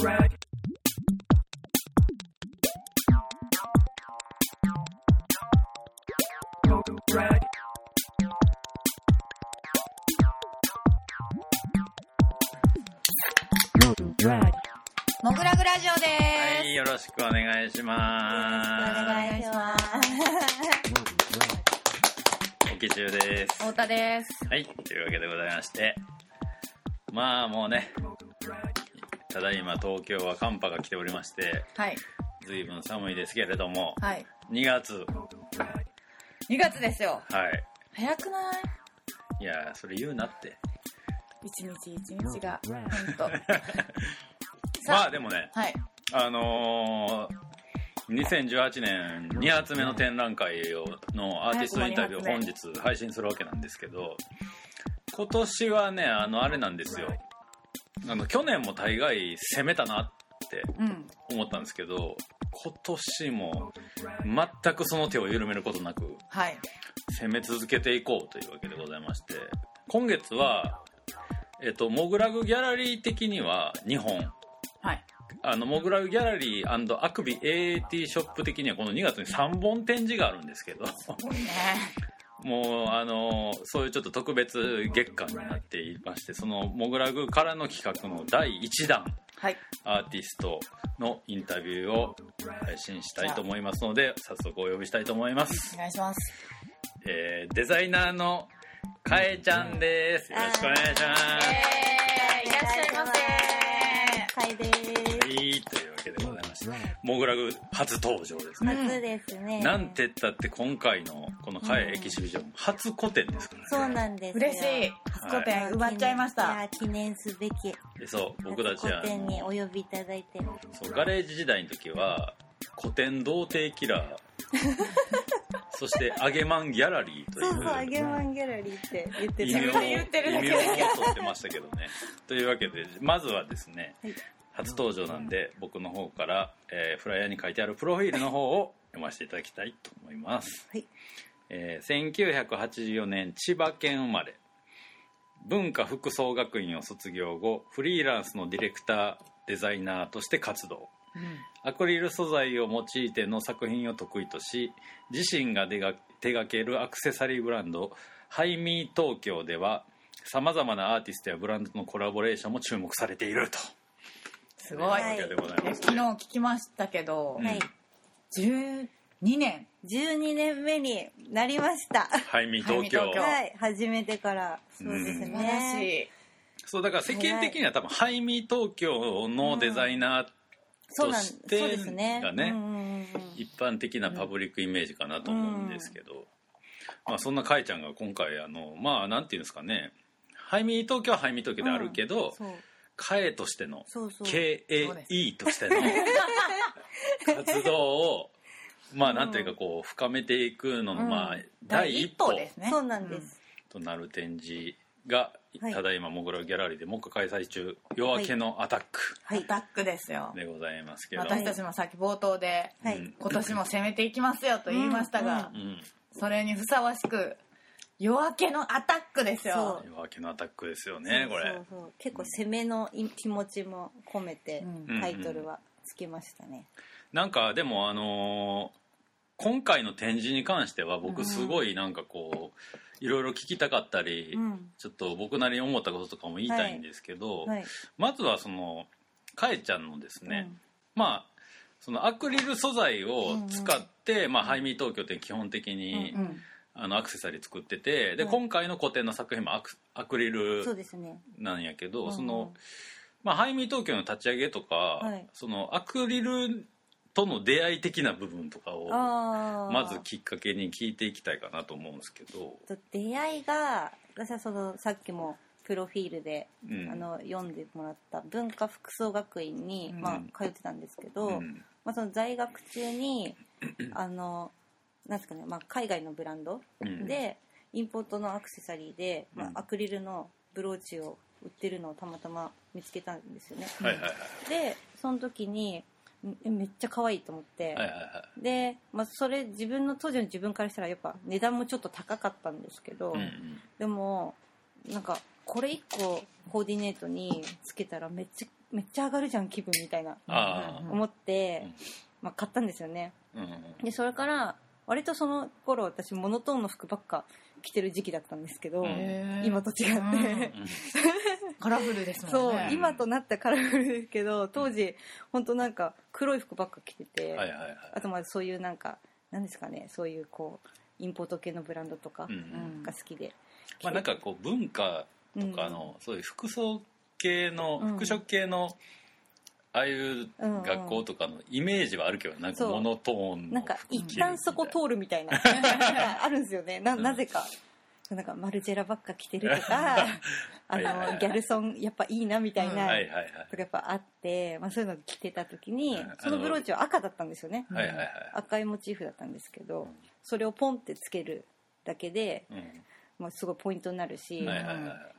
Go rag. モグラグラジオではい、よろしくお願いしす。おます。願いします。おき中です。太田です。はい、というわけでございまして、まあもうね、ただいま東京は寒波が来ておりまして、はい。随分寒いですけれども、はい。2月、2月ですよ。はい。早くない？いや、それ言うなって。一日一日が、ほんと。まあでもね、はい。あのー、2018年2発目の展覧会をのアーティストインタビューを本日配信するわけなんですけど今年はねあのあれなんですよあの去年も大概攻めたなってうん。思ったんですけど今年も全くその手を緩めることなくはい。攻め続けていこうというわけでございまして今月はえっとモグラグギャラリー的には2本はい。あのモグラグギャラリーアクビ AAT ショップ的にはこの2月に3本展示があるんですけどね。もうあのそういうちょっと特別月間になっていましてそのモグラグからの企画の第1弾はい。アーティストのインタビューを配信したいと思いますので早速お呼びしたいと思いますお、願いします。えーデザイナーのかえちゃんですよろしくお願いしますえー、いらっしゃいませ。はいです。モグラグ初登場ですね、初ですね。なんて言ったって今回のこの「かえエキシビジョン」初個展ですからねそうなんですよ。嬉しい。初個展埋まっちゃいましいた。や記念すべき。でそう僕たちは古典にお呼びいただいて。そうガレージ時代の時は古典童貞キラー そしてアゲマンギャラリーといそうそう、あげまんギャラリーって言ってた。異名を言ってるだけ異名を取ってましたけどねというわけでまずはですね、はい初登場なんで僕の方から、えーフライヤーに書いてあるプロフィールの方を読ませていただきたいと思います、はい。えー1984年千葉県生まれ。文化服装学院を卒業後フリーランスのディレクターデザイナーとして活動。アクリル素材を用いての作品を得意とし自身が手がけるアクセサリーブランドハイミー東京ではさまざまなアーティストやブランドとのコラボレーションも注目されているとすごい。はい昨日聞きましたけど、うんはい。12年。12年目になりました。ハイミー東京はい。始めてから。そうですうん素晴らしね。い。そうだから世間的には多分ハイミー東京のデザイナーそうなんとしてそうですね。がね一般的なパブリックイメージかなと思うんですけど、まあ、そんなかいちゃんが今回あのまあなんていうんですかねハイミー東京はハイミー東京であるけど、そう。かえとしてのそうそう。KAE としての 活動をまあなんていうかこう深めていくののまあ第一歩ですね。そうなんです。となる展示がはいただいまモグラギャラリーでもう一回開催中「夜明けのアタックはい。アタックですよ」。でございますけど、私たちもさっき冒頭で、はい。うん今年も攻めていきますよと言いましたが、うん、それにふさわしく夜明けのアタックですよ。そ夜明けのアタックですよねこれそうそう。そう結構攻めのい気持ちも込めてうん。タイトルはつけましたね。なんかでもあのー今回の展示に関してはうん僕すごいなんかこういろいろ聞きたかったり、うん。ちょっと僕なりに思ったこととかも言いたいんですけど、はい。まずはそのかえちゃんのですね、うん。まあそのアクリル素材を使って、まあ、ハイミー東京って基本的に、うんあのアクセサリー作っててで、はい。今回の個展の作品もアクアクリルそうですね。なんやけど、うん。その、まあ、ハイミー東京の立ち上げとか、はい。そのアクリルとの出会い的な部分とかをああ。まずきっかけに聞いていきたいかなと思うんですけど、と出会いが私はそのさっきもプロフィールで、うん。あの読んでもらった文化服装学院に、うん。まあ、通ってたんですけど、うん。まあ、その在学中に あのなんですかね、まあ、海外のブランドうん。で、インポートのアクセサリーで、まうん。あ、アクリルのブローチを売ってるのをたまたま見つけたんですよね。はいはいはい。でその時にめめっちゃ可愛いと思って、はいはいはで、まあ、それ自分の当時の自分からしたらやっぱ値段もちょっと高かったんですけど、いうんうん。でもなんかこれ1個コーディネートにつけたらめっちゃめっちゃ上がるじゃん気分みたいな。思って、うん。まあ、買ったんですよね。うんうん。でそれから割とその頃私モノトーンの服ばっか着てる時期だったんですけど、今と違って、うん。う んカラフルですそう、もんね。今となったらカラフルですけど当時本当なんか黒い服ばっか着てて、あとまあそういうなんかなんですかねそういうこうインポート系のブランドとかうんうん。が好きで、まあなんかこう文化とかのそういう服装系のうん。服飾系のああいううん学校とかのイメージはあるけどなんかモノトーンのなんか一旦そこ通るみたいな。あるんですよね。ななぜか。なんかマルジェラばっか着てるとかあ はいはいはい。のギャルソンやっぱいいなみたいな、はいはいはい。とかやっぱあって、まあ、そういうの着てた時にうん。そのブローチは赤だったんですよね。はいはいはい赤いモチーフだったんですけどそれをポンってつけるだけで、うんまあ、すごいポイントになるし、はいはいは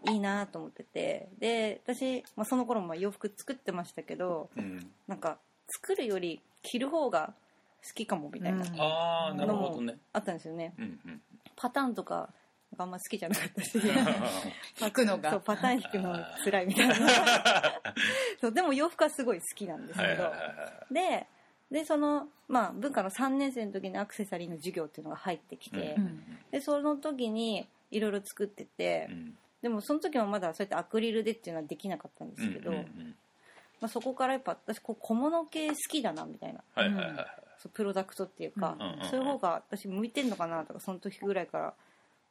いい。いなと思ってて。で私、まあ、その頃も洋服作ってましたけどうん。なんか作るより着る方が好きかもみたいなうん。ああなるほどね。あったんですよね。うんうん。パターンとかがあんま好きじゃなかったし。引くのが。そうパターン引くの辛いみたいな。そうでも洋服はすごい好きなんですけど、はいはいはいはい。ででその、まあ、文化の3年生の時にアクセサリーの授業っていうのが入ってきて、うん。でその時にいろいろ作ってて、うん。でもその時はまだそうやってアクリルでっていうのはできなかったんですけど、うんうんうん。まあ、そこからやっぱ私こう小物系好きだなみたいなはいはいはいはい。そうプロダクトっていうか、うんそういう方が私向いてんのかなとかその時ぐらいから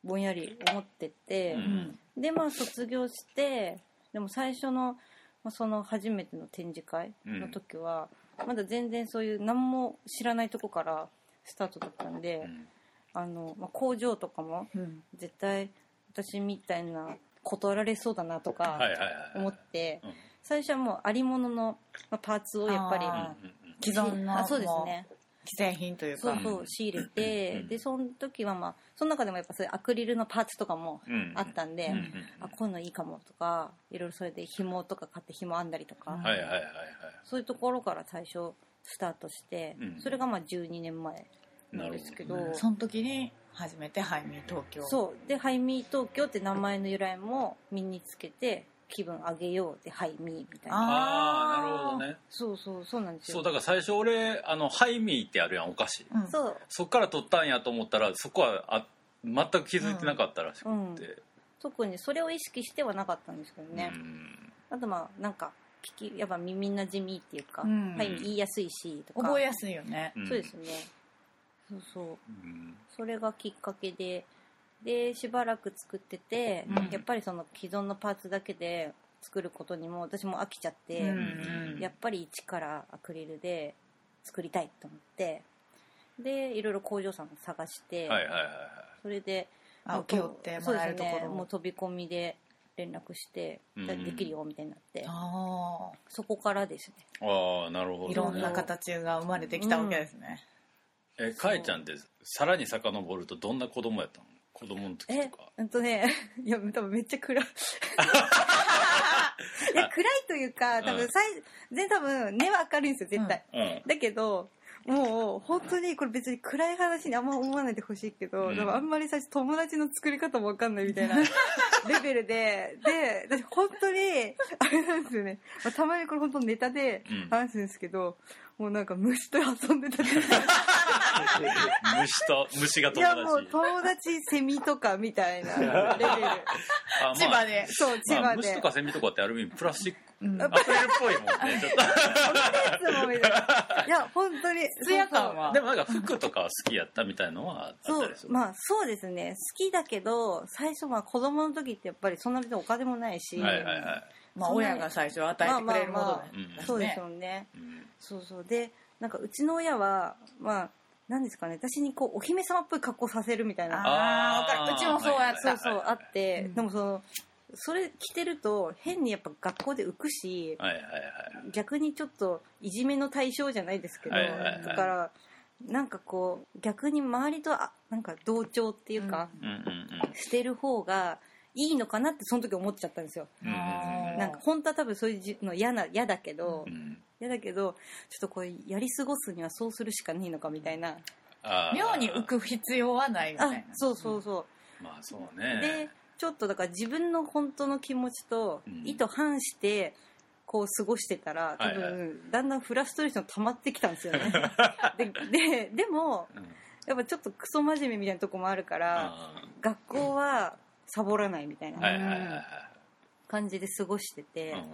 ぼんやり思ってて、うんでまあ卒業してでも最初の、まあ、その初めての展示会の時は、まだ全然そういう何も知らないとこからスタートだったんで、うんあのまあ、工場とかもうん。絶対私みたいな断られそうだなとか思って、うん。最初はもうありもののまあパーツをやっぱり既存のあそうですね。既製品というか。そうそう仕入れて、うん。でその時はまあその中でもやっぱそういうアクリルのパーツとかもうん。あったんで、うん。うん。あこういうのいいかもとかいろいろそれで紐とか買って紐編んだりとか、うんはいはいはいはい。そういうところから最初スタートして、うん。それがまあ12年前なんですけどなるほその時に初めてハイミー東京。そう。で「ハイミー東京」って名前の由来も身につけて気分上げようで「ハイミー」みたいな。ああなるほどね。そうそうそうなんですよ。そうだから最初俺あのハイミーってあるやんお菓子。うん。そう。そっから取ったんやと思ったらそこはあ全く気づいてなかったらしくて、特にそれを意識してはなかったんですけどうん。ね、あとまあなんか聞きやっぱ耳なじみっていうか「うん。ハイミー」言いやすいしとか。覚えやすいよね。うん。そうですねそうそう。うん。それがきっかけで。でしばらく作ってて、うん。やっぱりその既存のパーツだけで作ることにも私も飽きちゃって、うんやっぱり一からアクリルで作りたいと思ってでいろいろ工場さんを探して、はいはいはいはい。それであ請け負ってもらえるところ。ねもう飛び込みで連絡して、うん。じゃあできるよみたいになって、あそこからですね。ああなるほど、ね、あいろんな形が生まれてきたわけですねえかえちゃんってさらに遡るとどんな子供やったの？子供の時えとか。うんとね いや多分めっちゃ暗い。いや暗いというか多うん分最全然多分根は明るいんですよ絶対、うん。だけどもう本当にこれ別に暗い話にあんま思わないでほしいけど、うん。あんまり最初友達の作り方も分かんないみたいな レベルでで私本当にあれなんですよね、まあたまにこれ本当ネタでうん。話すんですけど、もうなんか虫と遊んでたり 虫と虫が友いやもう達。友達セミとかみたいなレベルあまあ千葉でそう千葉で、まあ虫とかセミとかってある意味プラスチックうん。アクリルっぽいもんねちょっい つもみたいないや本当に 艶感は。とでもなんか服とかは好きやったみたいのはそう。まあそうですね。好きだけど最初まあ子供の時ってやっぱりそんな別にお金もないし、はいはいはい。まあ親が最初与えてくれるものまあまあまあでそうですよね。うん。そうそう。でなんかうちの親はまあなんですかね。私にこうお姫様っぽい格好させるみたいな。ああうちもそうやった。そうそうあって、うんでもそのそれ着てると変にやっぱ学校で浮くしはいはいはい逆にちょっといじめの対象じゃないですけど、はいはいはい。だからなんかこう逆に周りとあなんか同調っていうか、うんうんうん。してる方がいいのかなってその時思っちゃったんですよ。うんなんか本当は多分そういうじの嫌な嫌だけどうん嫌だけどちょっとこれやり過ごすにはそうするしかねえのかみたいな。妙に浮く必要はないみたいあなそうそうそう、まあそうね。でちょっとだから自分の本当の気持ちとうん。意図反してこう過ごしてたら多分、だんだんフラストレーション溜まってきたんですよね。でででもうん。やっぱちょっとクソ真面目みたいなとこもあるから、あ学校はサボらないみたいーな感じで過ごしてて、うん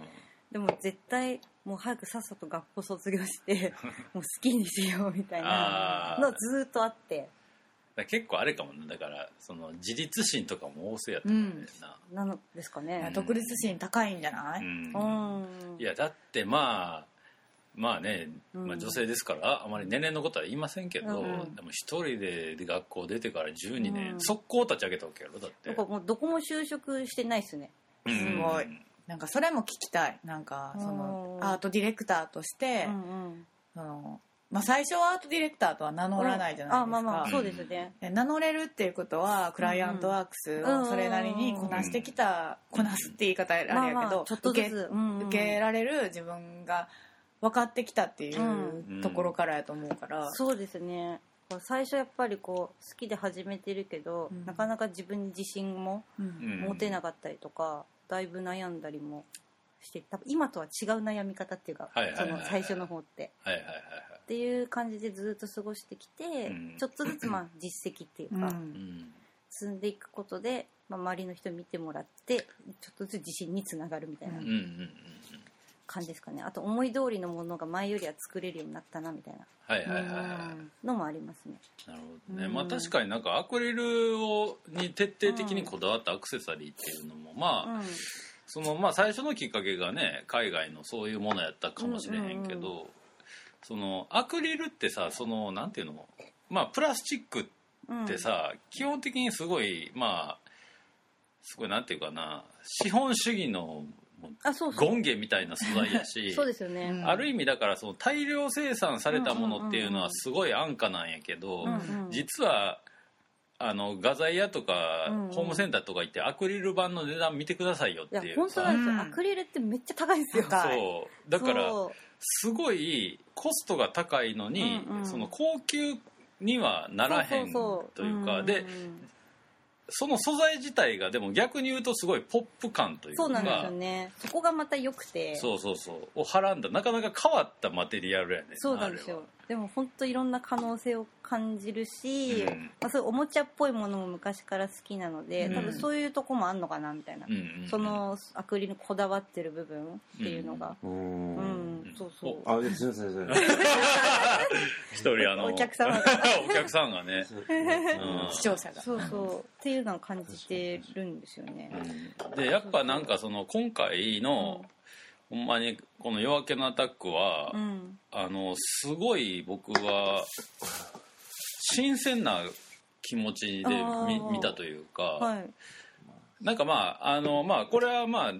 でも絶対もう早くさっさと学校卒業して もう好きにしようみたいなのずーっとあって結構あれかもね。だからその自立心とかも多そうやったもんね。ん。な、なのですかね。独立心高いんじゃない、うん。うん。いやだってまあまあね、うん。まあ、女性ですからあまり年齢のことは言いませんけど、うんでも一人で学校出てから12年、うん。速攻立ち上げたわけやろだって。もうどこも就職してないっすね。うん。すごい。なんかそれも聞きたい。なんかそのうん。アートディレクターとして、うんうん。そのまあ、最初はアートディレクターとは名乗らないじゃないですか、あまあまあうんそうですね。で名乗れるっていうことはクライアントワークスをそれなりにこなしてきた、こなすって言い方あれやけど、まあまあちょっとず受け受けられる自分が分かってきたっていううん。ところからやと思うから、そうですね。最初やっぱりこう好きで始めてるけど、うん。なかなか自分に自信もうんうん。持てなかったりとか、だいぶ悩んだりもして多分今とは違う悩み方っていうか、はいはいはいはい。その最初の方って。はいはいはいはい。っていう感じでずっと過ごしてきて、うん。ちょっとずつまあ実績っていうか、うん。うん積んでいくことで、まあ、周りの人見てもらってちょっとずつ自信につながるみたいなうんうんうん感じですかね。あと思い通りのものが前よりは作れるようになったなみたいな。はいはいはいのもありますね。なるほどね、うん。まあ確かになんかアクリルをに徹底的にこだわったアクセサリーっていうのもまあ、うんそのまあ最初のきっかけがね海外のそういうものやったかもしれへんけど、うんうんそのアクリルってさそのなんていうの？まあプラスチックうんってさ、基本的にすごいまあすごいなんていうかな資本主義の権限みたいな素材やし そうですよね、うん。ある意味だからその大量生産されたものっていうのはすごい安価なんやけど、うんうん。実はあの画材屋とかうんうん。ホームセンターとか行ってアクリル板の値段見てくださいよっていう。本当なんですよ、うん。アクリルってめっちゃ高いんですよ。そう。だからすごいコストが高いのに、うんうん。その高級にはならへんそうそうそう。というかん。でその素材自体がでも逆に言うとすごいポップ感というかそうなんですよね。そこがまた良くて。そうそうそう。をはらんだなかなか変わったマテリアルやねそうなんですよでも本当いろんな可能性を感じるし、うん。まあ、そういうおもちゃっぽいものも昔から好きなので、うん。多分そういうとこもあんのかなみたいな、うんうんうん。そのアクリルにこだわってる部分っていうのが、ううん。んそうそう。あすいませんすいま一人あの お客様が。お客さんがね、視聴者が。そうそう。っていうのを感じてるんですよね、でやっぱなんかその今回の、ほんまにこの「夜明けのアタックは」うん。あのすごい僕は新鮮な気持ちで見見たというか、はい。なんかまああのまあこれはまあ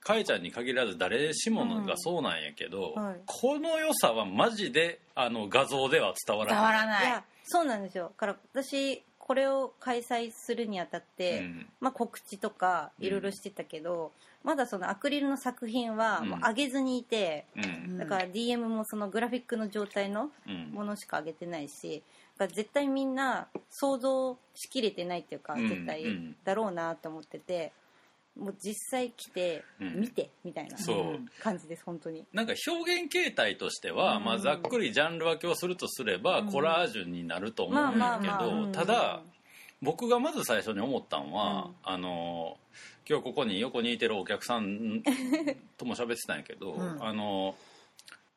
かえちゃんに限らず誰しもがそうなんやけど、うんはい。この良さはマジであの画像では伝わら伝ない。わらない。いやそうなんですよ。だから私これを開催するにあたって、うん。まあ、告知とかいろいろしてたけど、まだそのアクリルの作品はうん。もう上げずにいて、うん。だから DM もそのグラフィックの状態のうんものしか上げてないしだから絶対みんな想像しきれてないっていうか、うん。絶対うん。だろうなと思っててもう実際来てうん。見てみたいな感じです本当に。なんか表現形態としては、うん。まあ、ざっくりジャンル分けをするとすれば、うん。コラージュになると思まあうんだけど、ただ僕がまず最初に思ったのは、うん。あの今日ここに横にいてるお客さんとも喋ってたんやけど、うん。あの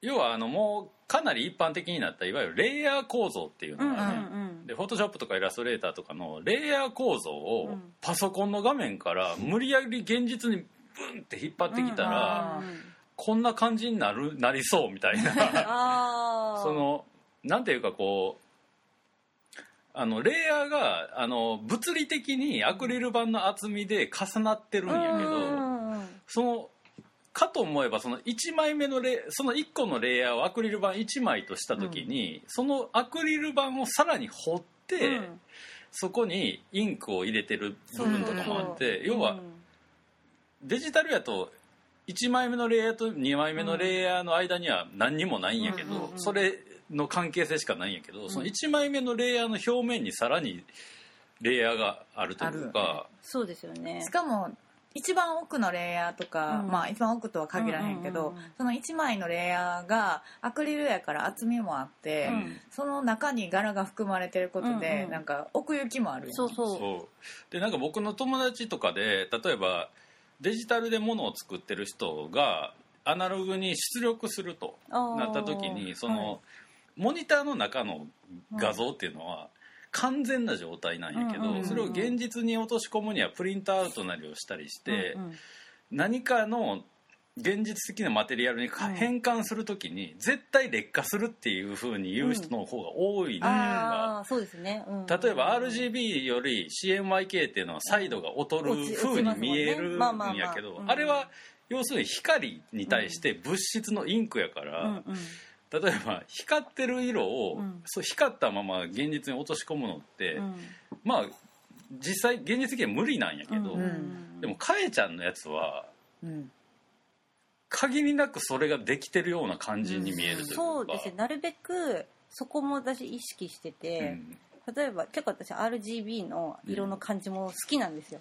要はあのもうかなり一般的になったいわゆるレイヤー構造っていうのがね、でフォトショップとかイラストレーターとかのレイヤー構造をうん。パソコンの画面から無理やり現実にブンって引っ張ってきたら、うん。うんこんな感じになるなりそうみたいな。そのなんていうかこうあのレイヤーがあの物理的にアクリル板の厚みで重なってるんやけど、そのかと思えばその1枚目のレその1個のレイヤーをアクリル板1枚とした時に、そのアクリル板をさらに彫って、うん。そこにインクを入れてる部分とかもあって要はうん。デジタルやと1枚目のレイヤーと2枚目のレイヤーの間には何にもないんやけど、うんうんうんそれの関係性しかないんやけど、その1枚目のレイヤーの表面にさらにレイヤーがあるというか、そうですよね。しかも一番奥のレイヤーとか、うん。まあ一番奥とは限らへんけど、うんうんうんうん。その1枚のレイヤーがアクリルやから厚みもあって、うん。その中に柄が含まれてることで、うんうんなんか奥行きもあるよね。そうそう。そう。でなんか僕の友達とかで例えばデジタルで物を作ってる人がアナログに出力するとなった時にそはの、モニターの中の画像っていうのは完全な状態なんやけど、うんうんうんうん。それを現実に落とし込むにはプリントアウトなりをしたりして、うんうん何かの現実的なマテリアルに変換するときに絶対劣化するっていうふうに言う人の方が多いのが、うですね、うん例えば RGB より CMYK っていうのはサイドが劣る落ち風に見えるんやけどうんあれは要するに光に対して物質のインクやから、うんうん例えば光ってる色を、うん。そう光ったまま現実に落とし込むのって、うん。まあ実際現実的には無理なんやけど、うんうんでもかえちゃんのやつはうん。限りなくそれができてるような感じに見えるというか、そうですね。なるべくそこも私意識してて、例えば結構私 RGB の色の感じも好きなんですよ、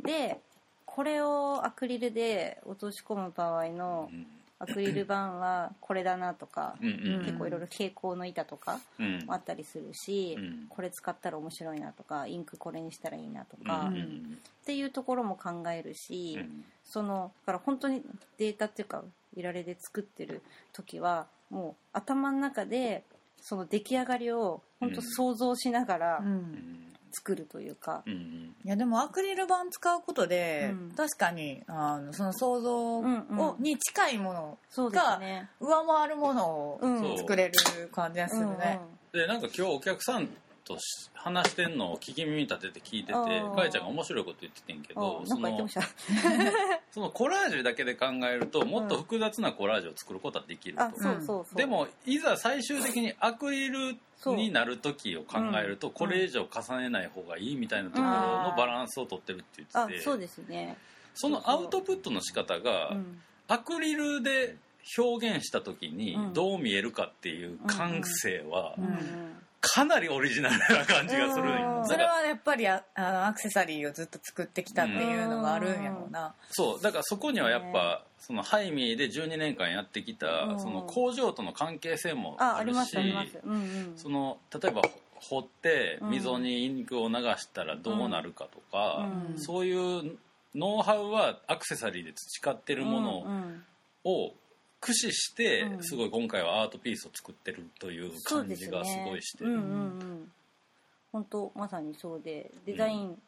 でこれをアクリルで落とし込む場合のうんアクリル板はこれだなとか、うんうん。結構いろいろ蛍光の板とかあったりするし、うん。これ使ったら面白いなとかインクこれにしたらいいなとうんか、っうん。ていうところも考えるし、うん。そのだから本当にデータっていうかいられで作ってる時はもう頭の中でその出来上がりを本当想像しながら作るというか、うんいやでもアクリル板使うことで、うん。確かにあのその想像を、うんうん。に近いものそうですね。上回るものうん。を作れる感じがするね、でなんか今日お客さんとし話してんのを聞き耳立てて聞いててかえちゃんが面白いこと言っててんけどその。そのコラージュだけで考えるともっと複雑なコラージュを作ることはできると。う。でもいざ最終的にアクリルになる時を考えるとう。んこれ以上重ねない方がいいみたいなところのバランスを取ってるって言ってて。あそうですね。そのアウトプットの仕方がうん。アクリルで表現した時にうん。どう見えるかっていう感性はかなりオリジナルな感じがする。ん。ようんそれはやっぱりああのアクセサリーをずっと作ってきたっていうのがあるんやろうな、そう。だからそこにはやっぱそのハイミーで12年間やってきたうん。その工場との関係性もあ、ありますあるし。その例えば掘ってうん。溝にインクを流したらどうなるかとか、うん。そういうノウハウはアクセサリーで培ってるもうんのうん。を駆使してうん。すごい今回はアートピースを作ってるという感じがすごいして。うんうんうん。本当まさにそうでデザイン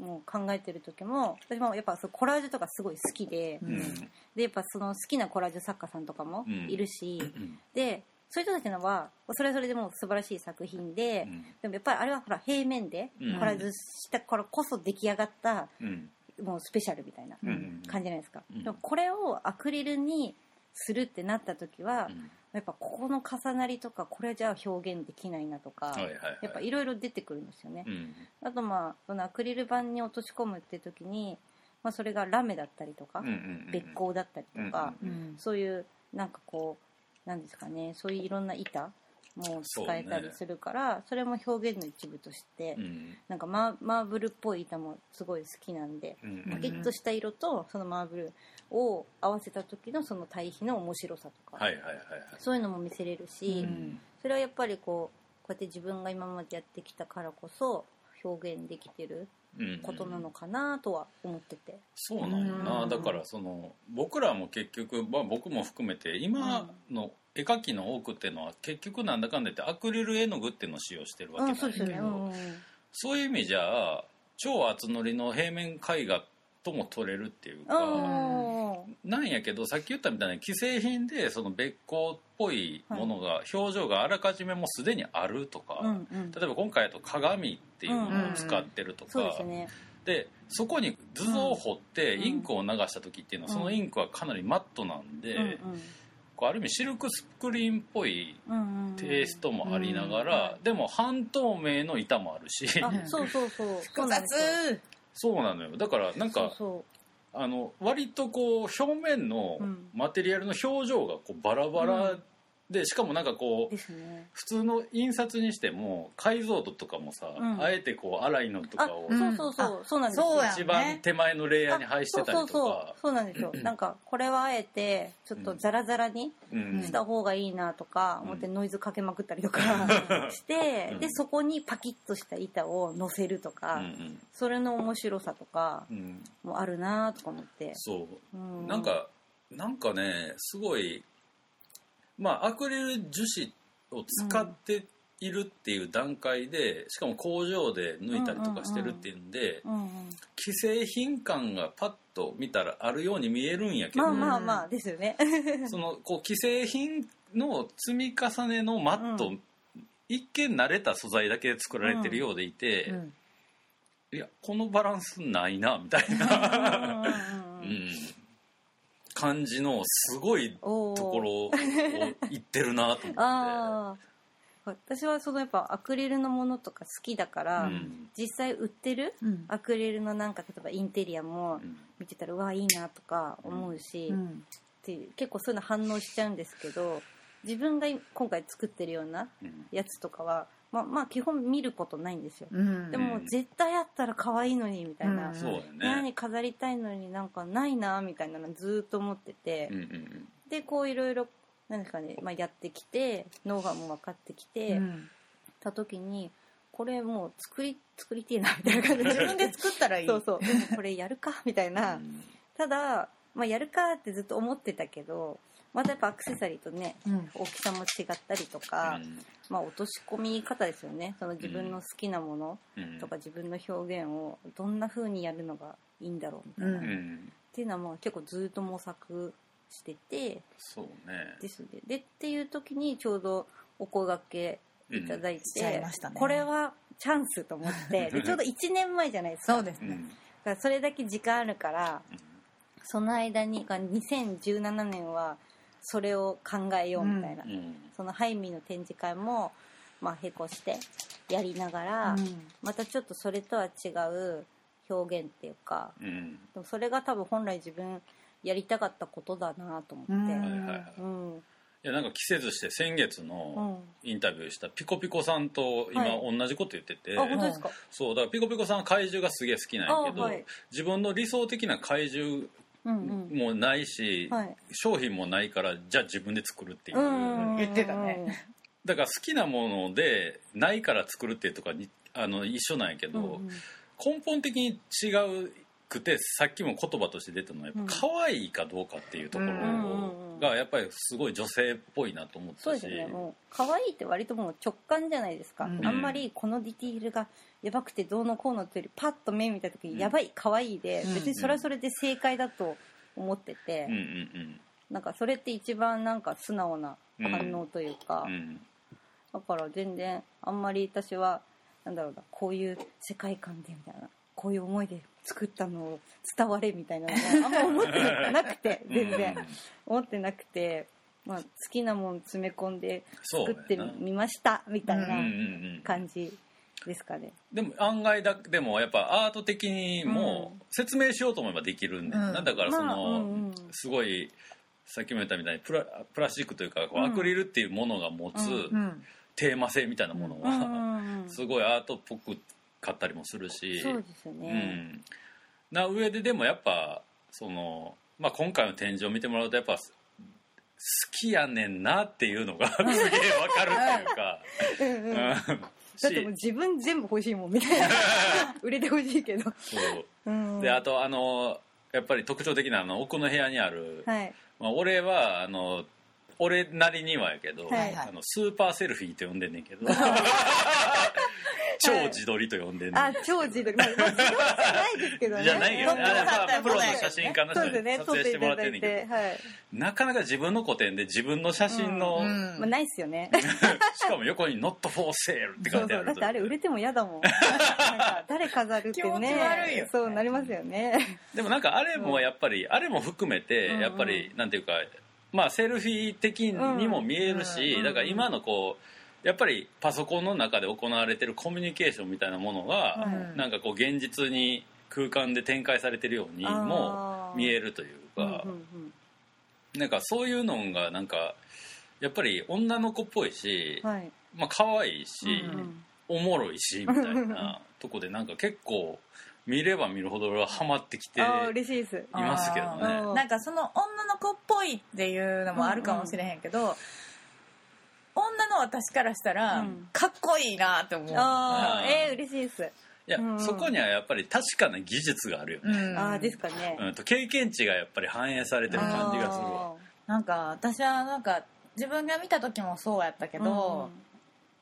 も考えてる時も私もやっぱそうコラージュとかすごい好きで、ううん。でやっぱその好きなコラージュ作家さんとかもいるし、うん。でそういう人たちのはそれはそれでもう素晴らしい作品で、うん。でもやっぱりあれはほら平面でうん。コラージュしたからこそ出来上がったうん。もうスペシャルみたいなうん。感じじゃないですか、うん。でもこれをアクリルにするってなった時は、うん。やっぱここの重なりとかこれじゃあ表現できないなとか、はいはいはい。やっぱいろいろ出てくるんですよね、うん。あとまあそのアクリル板に落とし込むって時に、まあ、それがラメだったりとか、うんうんうん別光だったりとか、うんうんそういうなんかこうなんですかねそういういろんな板も使えたりするからそ,、れも表現の一部として、うんなんかマーマーブルっぽい板もすごい好きなんで、うんパキッとした色とそのマーブルを合わせた時のその対比の面白さとか、はいはいはいはい。そういうのも見せれるし、うん。それはやっぱりこうこうやって自分が今までやってきたからこそ表現できてるうんことなのかなとは思ってて、そうなんよな、うん。だからその僕らも結局、まあ、僕も含めて今の絵描きの多くっていうのは結局なんだかんだ言ってアクリル絵の具っていうのを使用してるわけうん、なんだけど、そうですよね、そういう意味じゃ超厚塗りの平面絵画とも取れるっていうか、うん。なんやけどさっき言ったみたいに既製品でその別光っぽいものが、表情があらかじめもうすでにあるとか、例えば今回だと鏡っていうのを使ってるとか、そうですね。でそこに図像を彫ってうん。インクを流した時っていうのは、そのインクはかなりマットなんで、うんこうある意味シルクスクリーンっぽいテイストもありながら、でも半透明の板もあるしあそうそうそう。複雑そうなのよ。だからなんかあの割とこう表面のうん。マテリアルの表情がこうバラバラでしかもなんかこうね。普通の印刷にしても解像度とかもさ、うん。あえてこう粗いのとあかをうんそうそうそうそうなんですよ一番手前のレイヤーに配してたりとか。あそうそうそうそうなんですよ。なんかこれはあえてちょっとザラザラにうん。した方がいいなとかうん思ってノイズかけまくったりとか してうん。でそこにパキッとした板を乗せるとうかん。それの面白さとかうん。うんもあるなとか思って。そう。うなんかなんかねすごいまあアクリル樹脂を使っているっていう段階で、しかも工場で抜いたりとかしてるっていうんで、うんうん既製品感がパッと見たらあるように見えるんやけど、まあまあまあですよね。そのこう既製品の積み重ねのマット、うん。一見慣れた素材だけで作られてるようでいて、うん。いやこのバランスないなみたいな、うんうんううんん、感じのすごいところを言ってるなと思って。私はそのやっぱアクリルのものとか好きだから、うん。実際売ってるうん。アクリルのなんか例えばインテリアもうん。見てたらうわいいなとか思うし、っうん。ていう結構そういうの反応しちゃうんですけど自分が今回作ってるようなうん。やつとかはまあまあ基本見ることないんですよ、うん。でも絶対あったら可愛いのにみたいな、うん。そうね。に飾りたいのになんかないなみたいなのずーっと思ってて、うんうんでこういろいろなんですかね、まあ、やってきてノウハウも分かってきて、うん。た時にこれもう作り作りてえなみたいな感じで。自分で作ったらいい。そうそう。でもこれやるかみたいな、うん。ただ、まあ、やるかってずっと思ってたけどまたやっぱアクセサリーとねうん。大きさも違ったりとか、まあ、落とし込み方ですよね。その自分の好きなものうん。とか自分の表現をどんな風にやるのがいいんだろうみたいな、ううん。んっていうのはまあ結構ずっと模索しててそうね。ですね。でっていう時にちょうどお声がけいただいて、いましたね。これはチャンスと思って でちょうど1年前じゃないですか。そうですね。うん。だからそれだけ時間あるからその間にが2017年はそれを考えようみたいな、うん。そのハイミーの展示会も、まあ、へこしてやりながら、うん。またちょっとそれとは違う表現っていうかうん。でもそれが多分本来自分やりたかったことだなと思って、うん。はいやなんか季節して先月うのん。インタビューしたピコピコさんと今は同じこと言ってて、そうだからピコピコさんは怪獣がすげえ好きなんやけど、あはい。自分の理想的な怪獣うんうん。もないし、はい。商品もないからじゃあ自分で作るっていう、うん。言ってたね。だから好きなものでないから作るっていうとかにあの一緒なんやけど、うんうん。根本的に違うくてさっきも言葉として出たのはやっぱ可愛いかどうかっていうところうん。がやっぱりすごい女性っぽいなと思っそうでたし、すね。もう可愛いって割ともう直感じゃないですか、うん。あんまりこのディティールがやばくてどうのこうのっていうよりパッと目見た時うん。にやばい可愛いで、うん別にそれはそれで正解だと思ってて、うんうんなんかそれって一番なんか素直な反応というか、うんうん。だから全然あんまり私はなんだろうなこういう世界観でみたいなこういう思いで作ったのを伝われみたいなのがあんま思ってなくて 全然。思ってなくて、まあ、好きなもん詰め込んで作ってみましたみたいな感じですかね。でも案外だでもやっぱアート的にもうん。説明しようと思えばできるんで、うん。なんだからその、まあうんうん。すごいさっきも言ったみたいにプラプラスチックというかこううん。アクリルっていうものが持つテーマ性みたいなものうんは、すごいアートっぽく買ったりもするし。そうですようね。ん、な上ででもやっぱその、まあ、今回の展示を見てもらうとやっぱ好きやねんなっていうのが すげえわかるっていうか。うん。うんうん。だってもう自分全部欲しいもんみたいな。売れてほしいけど。そう。うん。であとあのやっぱり特徴的なあの奥の部屋にある、はい。まあ、俺はあの俺なりにはやけど、はい。あのスーパーセルフィーって呼んでんねんけど 超自撮りと呼んでんねん、あ超自撮り、まあ、まあ自撮りじゃないですけどね。じゃないけどねプロの写真家の人にそうですね、撮って撮影してもらいただいってんねんけどて、はい。なかなか自分の個展で自分の写真の、うんまあ、ないっすよね。しかも横に「Not for sale」ってそうそう。書いてあるだってあれ売れても嫌だもん。なんか、誰飾るって気持ちね。悪いよねそうなりますよね。でもなんかあれもやっぱり、あれも含めてうんうんやっぱりなんていうかまあセルフィー的にも見えるし、うんだから今のこうやっぱりパソコンの中で行われてるコミュニケーションみたいなものが、はい。なんかこう現実に空間で展開されてるようにも見えるというか、うんうんうん。なんかそういうのがなんかやっぱり女の子っぽいし、はい。まあ可愛いし、うんおもろいしみたいな とこでなんか結構見れば見るほどハマってきていああ嬉しいです。ますけどあねー。なんかその女の子っぽいっていうのもあるかもしれへんけど、女の私からしたら、うん。かっこいいなって思う。あえー、嬉しいです。いや、うん。そこにはやっぱり確かな技術があるよね、うんああですかね。うん、と経験値がやっぱり反映されてる感じがするわ。なんか私はなんか自分が見た時もそうやったけけど、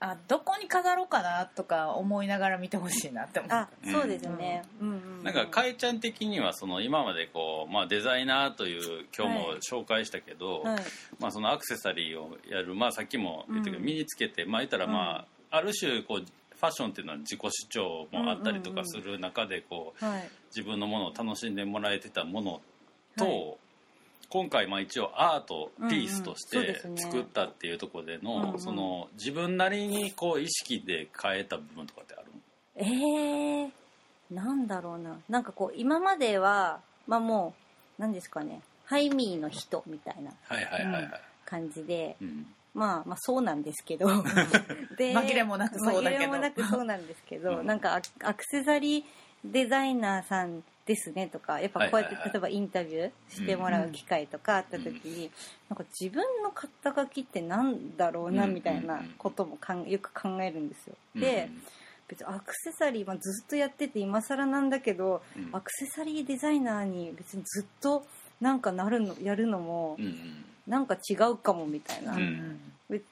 あどこに飾ろうかなとか思いながら見てほしいなって思う。あそうですね。うん。うんなんかかいちゃん的にはその今までこう、まあ、デザイナーという今日も紹介したけど、はい。まあ、そのアクセサリーをやる、まあ、さっきも言ったけど、うん。身につけて、まあ、言ったら、まあある種こうファッションっていうのは自己主張もあったりとかする中でこうはい。自分のものを楽しんでもらえてたものと、はい今回まあ一応アートピースとして作ったっていうところでの,、うんうん。その自分なりにこう意識で変えた部分とかってあるえー、なんだろうな。なんかこう今まではまあもう何ですかね。ハイミーの人みたいなはいはいはいはい、感じで、うん。まあまあそうなんですけど。で紛れもなくそうだけど。紛れもなくそうなんですけど、うん。なんかアアクセサリーデザイナーさんですねとかやっぱこうやって、例えばインタビューしてもらう機会とかあった時に、なんか自分の肩書きってなんだろうなうんみたいなこともかんよく考えるんですよ。で、別にアクセサリー、まあ、ずっとやってて今更なんだけど、うん。アクセサリーデザイナーに別にずっとなんかなるのやるのもなんか違うかもみたいな、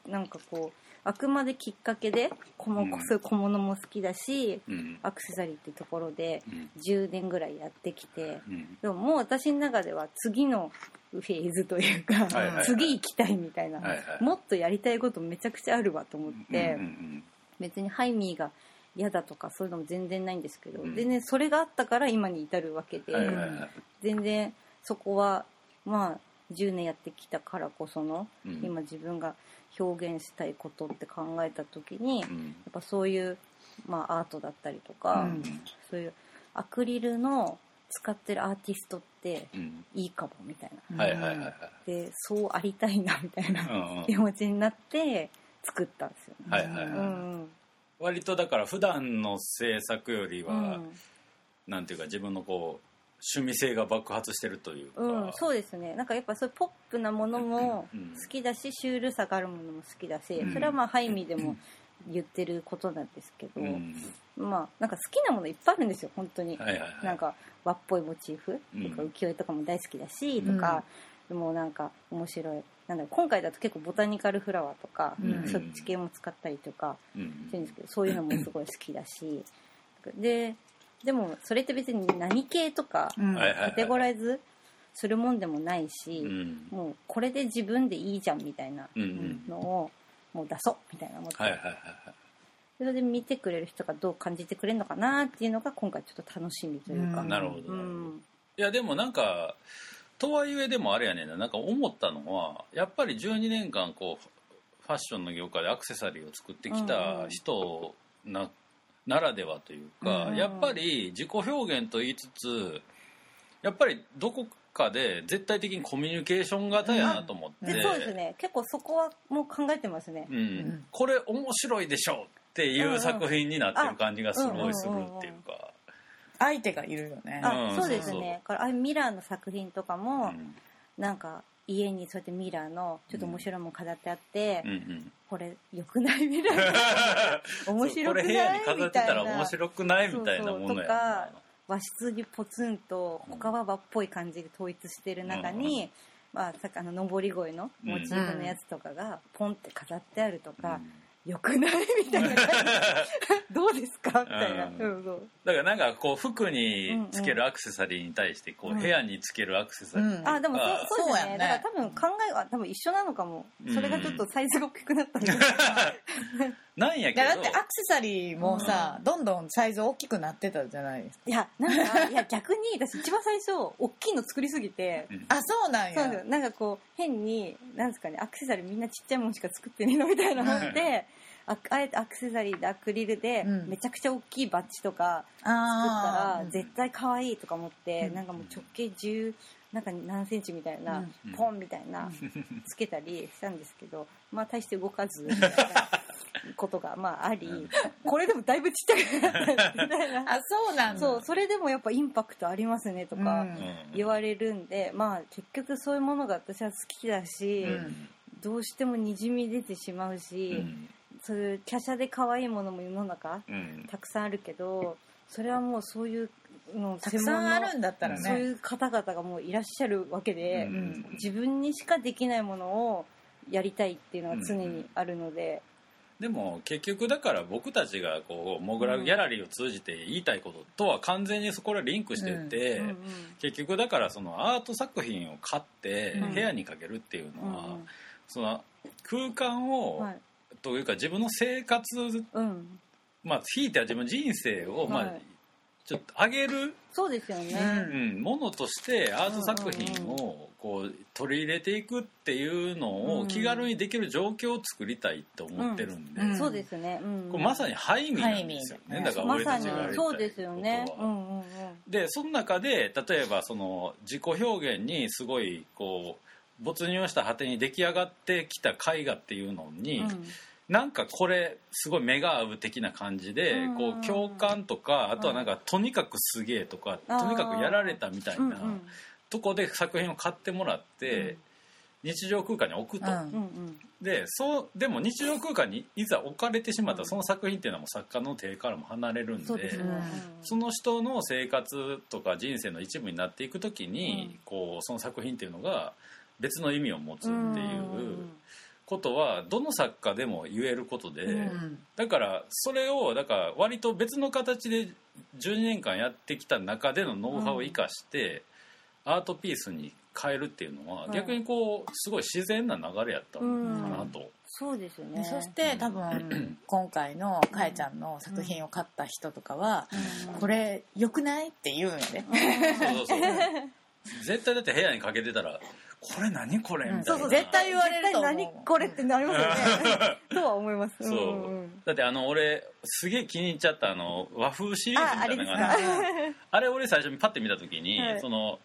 なんかこうあくまできっかけで小も、うん。そういう小物も好きだしうん。アクセサリーってところでうん。10年ぐらいやってきてうん。でももう私の中では次のフェーズというか、はいはいはい。次行きたいみたいな、はいはい。もっとやりたいことめちゃくちゃあるわと思って。うんうん別にハイミーが嫌だとかそういうのも全然ないんですけど、うん。全然それがあったから今に至るわけで、はいはいはい。全然そこはまあ10年やってきたからこその、うん。今自分が表現したいことって考えた時に、やっうんぱそういう、まあ、アートだったりとか、うん。そういうアクリルの使ってるアーティストってうん。いいかもみたいな。でそうありたいなみたいな気持ちになって作ったんですよね。はいはいはい。うんうん。割とだから普段の制作よりは、うん。なんていうか自分のこう趣味性が爆発してるというか、うん、そうですね。なんかやっぱそういうポップなものもうん。好きだし、シュールさがあるものも好きだし、うん。それはまあハイミーでも言ってることなんですけど、うん。まあなんか好きなものいっぱいあるんですよ本当に、はいはいはい。なんか和っぽいモチーフうん。とか浮世絵とかも大好きだし、とかでもなんか面白い。なんだ今回だと結構ボタニカルフラワーとか、うん。そっち系も使ったりとかうん。してるんですけどそういうのもすごい好きだし。で でもそれって別に何系とかカテゴライズするもんでもないし、うん。もうこれで自分でいいじゃんみたいなのをもう出そうみたいな思って、はいはいはいはい。それで見てくれる人がどう感じてくれるのかなっていうのが今回ちょっと楽しみというか、うん。なるほど、うん。いやでもなんかとはいえでもあれやねんな。なんか思ったのはやっぱり12年間こうファッションの業界でアクセサリーを作ってきた人な,、ならではというか、うん。やっぱり自己表現と言いつつやっぱりどこかで絶対的にコミュニケーション型やなと思って、でそうですね。結構そこはもう考えてますね、うん。んこれ面白いでしょっていう作品になってる感じがすごいするっていうか。相手がいるよね。あ、うん。そうですそうそうねミラーの作品とかも、うん。なんか家にそうやってミラーのちょっと面白いもの飾ってあって、うん。うんこれよくないミラー面白くない？これ部屋に飾ってたらみたいな。面白くないみたいなものやとか和室にポツンと他は和っぽい感じで統一してる中に、まあ、さっきあの上り声のモチーフのやつとかがポンって飾ってあるとか、よくない？みたいな。どうですか？みたいな、うん。だからなんかこう服につけるアクセサリーに対してこううん。部屋につけるアクセサリーうん。あでもそそうですね。ね。だから多分考えは多分一緒なのかも。うん。それがちょっとサイズが大きくなったんで、なんやけど。だってアクセサリーもさ、どんどんサイズ大きくなってたじゃないですか。いやなんかいや 逆に私一番最初大きいの作りすぎてうん。あそうなんや。そうなんですよ。なんかこう変になんですかねアクセサリーみんなちっちゃいものしか作ってねえのみたいな思ってああえてアクセサリーでアクリルでうん。めちゃくちゃ大きいバッジとか作ったあら絶対可愛いとか思って、うん。なんかもう直径10なんか何センチみたいな、うん。ポンみたいなつけたりしたんですけどまあ大して動かず ことがまあありこれでもだいぶちっちゃくなったみたいなあそうなんだ。そうそれでもやっぱインパクトありますねとかうん。言われるんで、まあ結局そういうものが私は好きだし、うん。どうしてもにじみ出てしまうし、そういう華奢で可愛いものも世の中うん。たくさんあるけどそれはもうそういうのたくさんあるんだったらね。そういう方々がもういらっしゃるわけで、うん。自分にしかできないものをやりたいっていうのは常にあるので、でも結局だから僕たちがこうモグラギャラリーを通じて言いたいこととは完全にそこらリンクしてて、結局だからそのアート作品を買ってうん。部屋にかけるっていうのは、うんその空間を、はい。というか自分の生活うん、まあひいては自分の人生を、まあはい。ちょっと上げる、そうですよね、うん、ものとしてアート作品うんをこう取り入れていくっていうのうんを気軽にできる状況を作りたいと思ってるんで、うんそうですね、うん、これまさにハイミーなんですよ。ね、だから俺たちがやりたいそうですよね。うんうんうん。でその中で例えばその自己表現にすごいこう没入した果てに出来上がってきた絵画っていうのに、うん。なんかこれすごい目が合う的な感じで、うんこう共感とかあとはなんかとにかくすげえとか、とにかくやられたみたいな、うんうんとこで作品を買ってもらって、日常空間に置くと、うん。でそうでも日常空間にいざ置かれてしまったら、うん。その作品っていうのはもう作家の手からも離れるんでね、うん。その人の生活とか人生の一部になっていく時に、うん。こうその作品っていうのが別の意味を持つっていうん。うことはどの作家でも言えることで、うん。だからそれをだから割と別の形で12年間やってきた中でのノウハウを生かして、アートピースに変えるっていうのは、うん逆にこうすごい自然な流れやったのかなと。そうですよね。でそして多分 今回のかえちゃんの作品を買った人とかは「これ良くない?」って言うんやねそうそうそう絶対だって部屋にかけてたら「これ何これ?」みたいな、そうそう絶対言われると何これってなりますよね。とは思います。そう、んんだってあの俺すげえ気に入っちゃったあの和風シリーズみたいなのがああれ俺最初にパッて見た時に、はい。その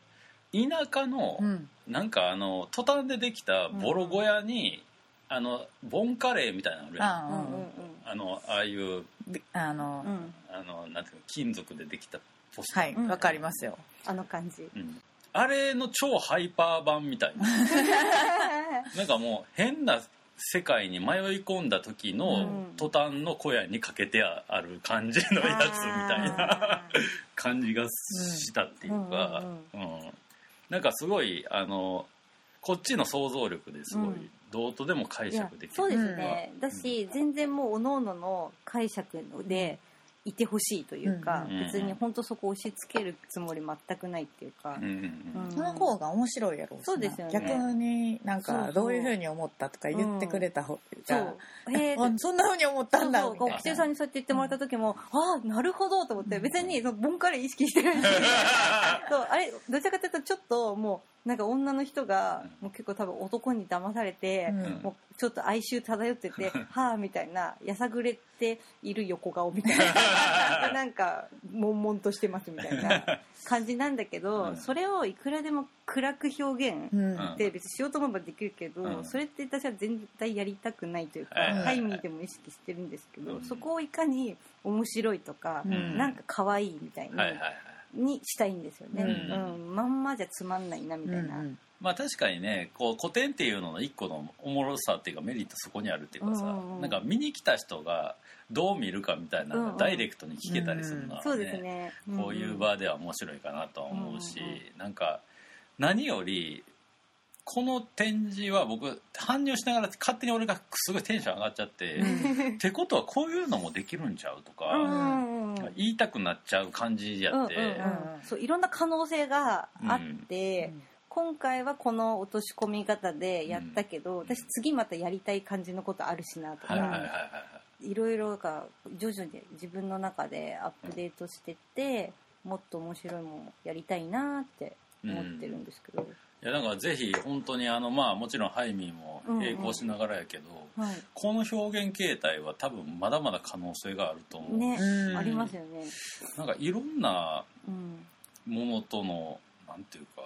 田舎の、うん。なんかあのトタンでできたボロ小屋に、あのボンカレーみたいなのあるやん。あうんうんうん。あのああいうであの、うん。あのなんていうの金属でできたポスター、はいわ、かりますよ。あの感じ。うん。あれの超ハイパー版みたいな。なんかもう変な世界に迷い込んだ時うのん。トタンの小屋にかけてある感じのやつみたいな 感じがしたっていうか、うんなんかすごいあのこっちの想像力ですごいうん。どうとでも解釈できる。そうですね、だし全然もう各々の解釈でいてほしいというか、うん別に本当そこ押し付けるつもり全くないっていうか。うん、うんうん。うん。その方が面白いやろうそうですよね。逆になんかどういうふうに思ったとか言ってくれた方が、そう。へえ あそんなふうに思ったんだそうそう。みたいな。学生さんにそうやって言ってもらった時も、ああなるほどと思って別にそのボンカレー意識してるんで そうあれどちらかというとちょっともうなんか女の人がもう結構多分男に騙されて、うん。もうちょっと哀愁漂ってて はあみたいなやさぐれている横顔みたいな。なんか悶々としてますみたいな感じなんだけど、うん。それをいくらでも暗く表現うん。うんで別にしようと思えばできるけど、うん。それって私は絶対やりたくないというか、はいはい。はいハイミーでも意識してるんですけど、うん。そこをいかに面白いとか、うん。なんか可愛いみたいに,、はいはいはいにしたいんですよね、ううん。んまんまじゃつまんないなみたいな、うんまあ確かにねこう古典っていうのの一個のおもろさっていうかメリットそこにあるっていうかさ、うんうんうん。なんか見に来た人がどう見るかみたいなのダイレクトに聞けたりするのはね、そうね、こういう場では面白いかなとは思うし、うんうん。なんか何よりこの展示は僕搬入しながら勝手に俺がすごいテンション上がっちゃって、ってことはこういうのもできるんちゃうとか、うん。うんうん言いたくなっちゃう感じやって、うんうんうん。そういろんな可能性があって、うん。今回はこの落とし込み方でやったけど、私次またやりたい感じのことあるしなとか、はいろいろが徐々に自分の中でアップデートしてってもっと面白いものやりたいなって思ってるんですけど、いやだからぜひ本当にあのまあもちろんハイミーも並行しながらやけど、はい。この表現形態は多分まだまだ可能性があると思う、ね、うん。ありますよね、なんかいろんなうん、ものとのなんていうか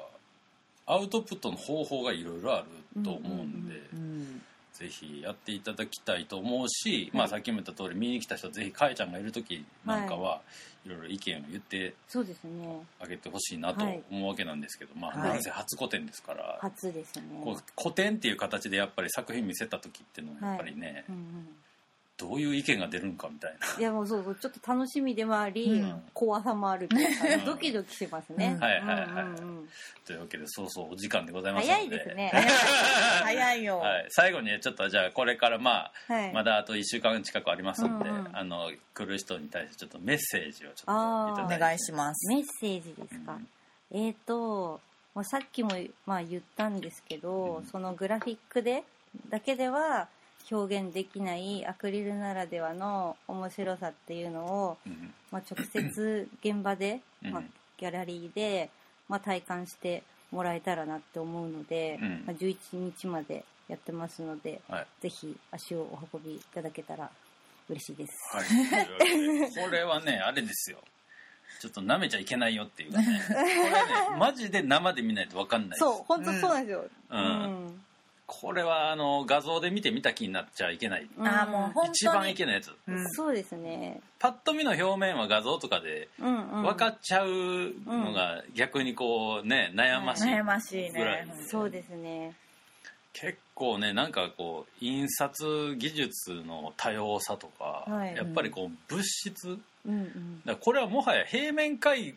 アウトプットの方法がいろいろあると思うんで、うんぜひやっていただきたいと思うし、まあ、さっきも言った通り見に来た人ぜひかえちゃんがいる時なんかはいろいろ意見を言ってそうですね。あげてほしいなとはい。思うわけなんですけど、まあはい。なんせ初個展ですから、初ですね。こう古典っていう形でやっぱり作品見せた時っていうのはやっぱりね、うんうんどういう意見が出るんかみたいな。いやもうそうそうちょっと楽しみでもあり、うん。怖さもあるっていうかうん。ドキドキしますね、うん。はいはいはい。うんうんうん。というわけでそうそうお時間でございますので。早いですね。早いよ、はい、最後にちょっとじゃあこれからまあ、はい。まだあと1週間近くありますので、うんうん。あの来る人に対してちょっとメッセージをちょっとお願いします。メッセージですか、えーとまあさっきも、まあ、言ったんですけど、うん。そのグラフィックでだけでは表現できないアクリルならではの面白さっていうのを、うんまあ、直接現場で、うんまあ、ギャラリーで、まあ、体感してもらえたらなって思うので、うん。まあ、11日までやってますのではい。ぜひ足をお運びいただけたら嬉しいです。はい、これはねあれですよ。ちょっと舐めちゃいけないよっていうかね。これねマジで生で見ないと分かんないそう本当そうなんですよ、うんこれはあの画像で見て見た気になっちゃいけない。うん。あーもう本当に。一番いけないやつ。うん。そうですね、パッと見の表面は画像とかでうんうん、分かっちゃうのが逆にこうね悩ましい。悩ましいぐらいねそうですね。結構ねなんかこう印刷技術の多様さとか、はい。やっぱりこう物質。うんうん。だこれはもはや平面絵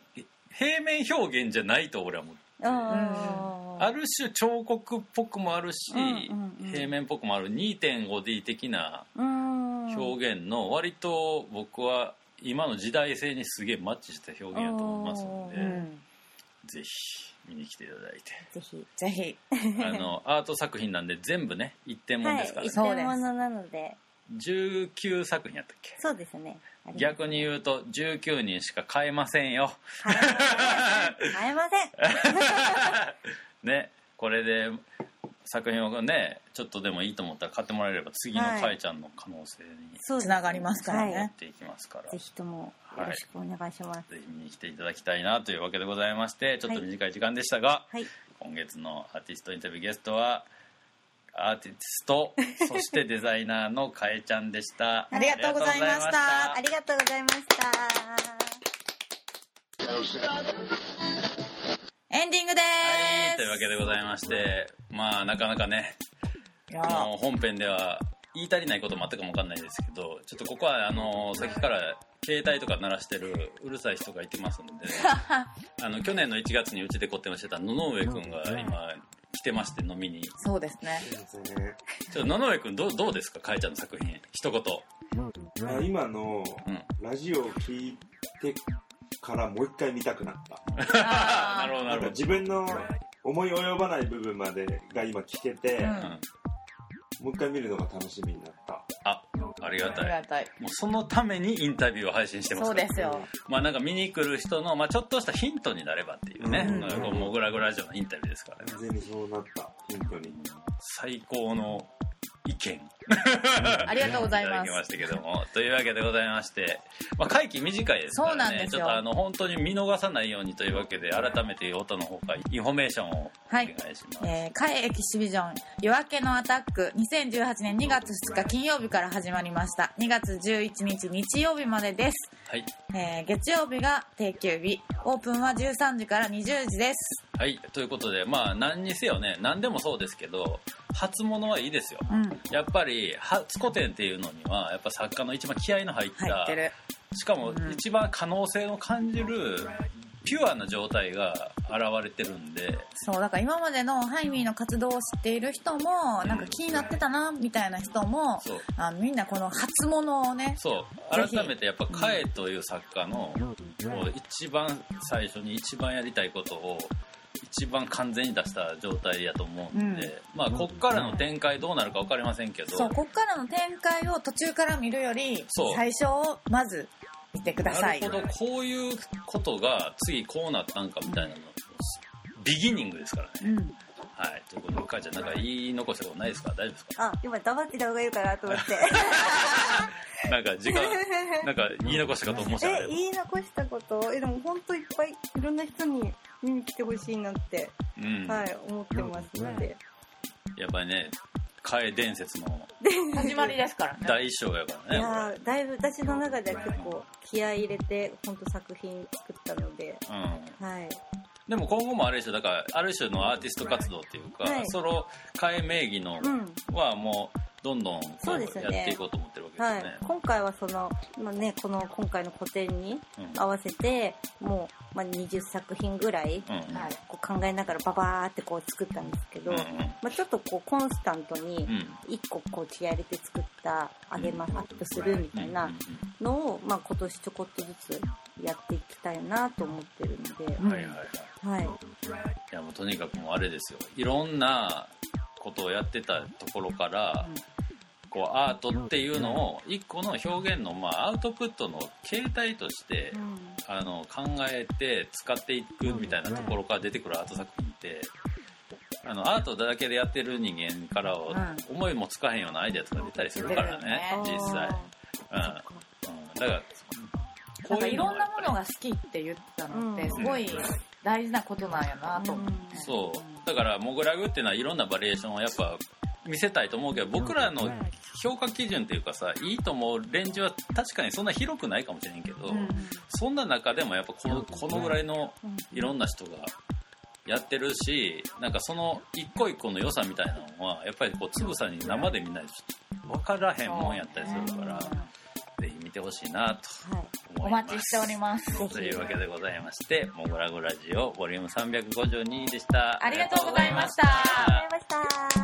平面表現じゃないと俺は思うあーある種彫刻っぽくもあるし、うんうんうん。平面っぽくもある 2.5D 的なうん。表現の割と僕は今の時代性にすげえマッチした表現やと思いますので、うん。ぜひ見に来ていただいて。ぜひぜひ。あの アート作品なんで全部ね一点物ですから。ね、はい一そうです点物なので。19作品やったっけ？そうですね。逆に言うと19人しか買えませんよ。買えません ねこれで作品をねちょっとでもいいと思ったら買ってもらえれば次のかえちゃんの可能性につながりますからね。はやっていきますから、いぜひともよろしくお願いします。ぜひ見に来ていただきたいなというわけでございましてちょっと短い時間でしたが、はい。今月のアーティストインタビューゲストはアーティスト そしてデザイナーのかえちゃんでした。ありがとうございました。ありがとうございましたエンディングではいというわけでございましてまあなかなかねあの本編では言い足りないこともあったかもわかんないですけどちょっとここはあのさっきから携帯とか鳴らしてるうるさい人がいてますんで あの去年の1月にうちで個展をしてた野々上くんが今来てまして飲みに。そうですね。ちょっと野々上くんどうどうですか？かえちゃんの作品。一言。あ今のうん。ラジオを聞いてからもう一回見たくなった。なるほどなるほ自分の思い及ばない部分までが今聞けて、うん。もう一回見るのが楽しみになった。あありがあたい。りがたい。もうそのためにインタビューを配信してます。そうからですよ。まあなんか見に来る人の、まあ、ちょっとしたヒントになればっていうね、うん。なんかこうモグラグラジオのインタビューですからね。完全にそうなった。ヒントに。最高の意見。ありがとうございます。ただきましたけども。というわけでございまして、まあ、会期短いですからね。そうなんですよ。ちょっとあの本当に見逃さないようにというわけで改めて音の方からインフォメーションをお願いします、えー、海エキシビジョン夜明けのアタック。2018年2月2日金曜日から始まりました。2月11日日曜日までです、はい、えー月曜日が定休日。オープンは13時から20時ですはい、ということでまあ何にせよね何でもそうですけど初物はいいですよ。うん。やっぱり初個展っていうのにはやっぱ作家の一番気合の入った入ってる。しかもうん。一番可能性の感じるピュアな状態が現れてるんで。そうだから今までのハイミーの活動を知っている人もなんか気になってたなみたいな人もそう。あのみんなこの初物をねそう。改めてやっぱカエという作家のこう一番最初に一番やりたいことを一番完全に出した状態やと思うんで、まあこっからの展開どうなるか分かりませんけど、そうこっからの展開を途中から見るより最初をまず見てくださないるほど。こういうことが次こうなったんかみたいなのビギニングですからね、うん。はい。ということでかいちゃんなんか言い残したことないですか？大丈夫ですか？あ今黙ってた方がいいかなと思って なんか時間 なんか言い残したかと思ってた。え言い残したこと？えでも本当いっぱいいろんな人に見に来てほしいなって、うん、はい思ってますので、やっぱりねカエ伝説の始まりですからね。大賞やからいねやーだいぶ私の中では結構気合い入れて本当作品作ったので。うん。はい。でも今後もあれでしょ？だからある種のアーティスト活動っていうか、はい。ソロ替え名義のうん。はもうどんどんこそうですよね。やっていこうと思ってるわけですはい。今回はその、まあね、この今回の個展にうん。合わせてもう、まあ、20作品ぐらい、うんはい、こう考えながらババーってこう作ったんですけど、うんうん。まあ、ちょっとこうコンスタントにうん。1個こう気合い入れて作ったあげますアップするみたいなうんのを、まあ、今年ちょこっとずつやっていきたいなと思ってるので、うんはいはいはい。はい、いやもうとにかくもうあれですよ。いろんなことをやってたところから、こうアートっていうのを一個の表現の、まあ、アウトプットの形態として、あの考えて使っていくみたいなところから出てくるアート作品ってあのアートだけでやってる人間からはう思いもつかへんようなアイデアとか出たりするからね実際、うん。うん、だからなんかいろんなものがが好きって言ったのってうん。すごい大事なことなんやなと思って、そう。だからモグラグっていうのはいろんなバリエーションをやっぱ見せたいと思うけど僕らの評価基準っていうかさいいと思うレンジは確かにそんな広くないかもしれんけど、うん。そんな中でもやっぱこのこのぐらいのいろんな人がやってるしなんかその一個一個の良さみたいなのはやっぱりこうつぶさに生で見ないと分からへんもんやったりするから、ぜひ見てほしいなとはい。思お待ちしております。というわけでございまして「モグラグラジオボリューム352でした。ありがとうございました。ありがとうございました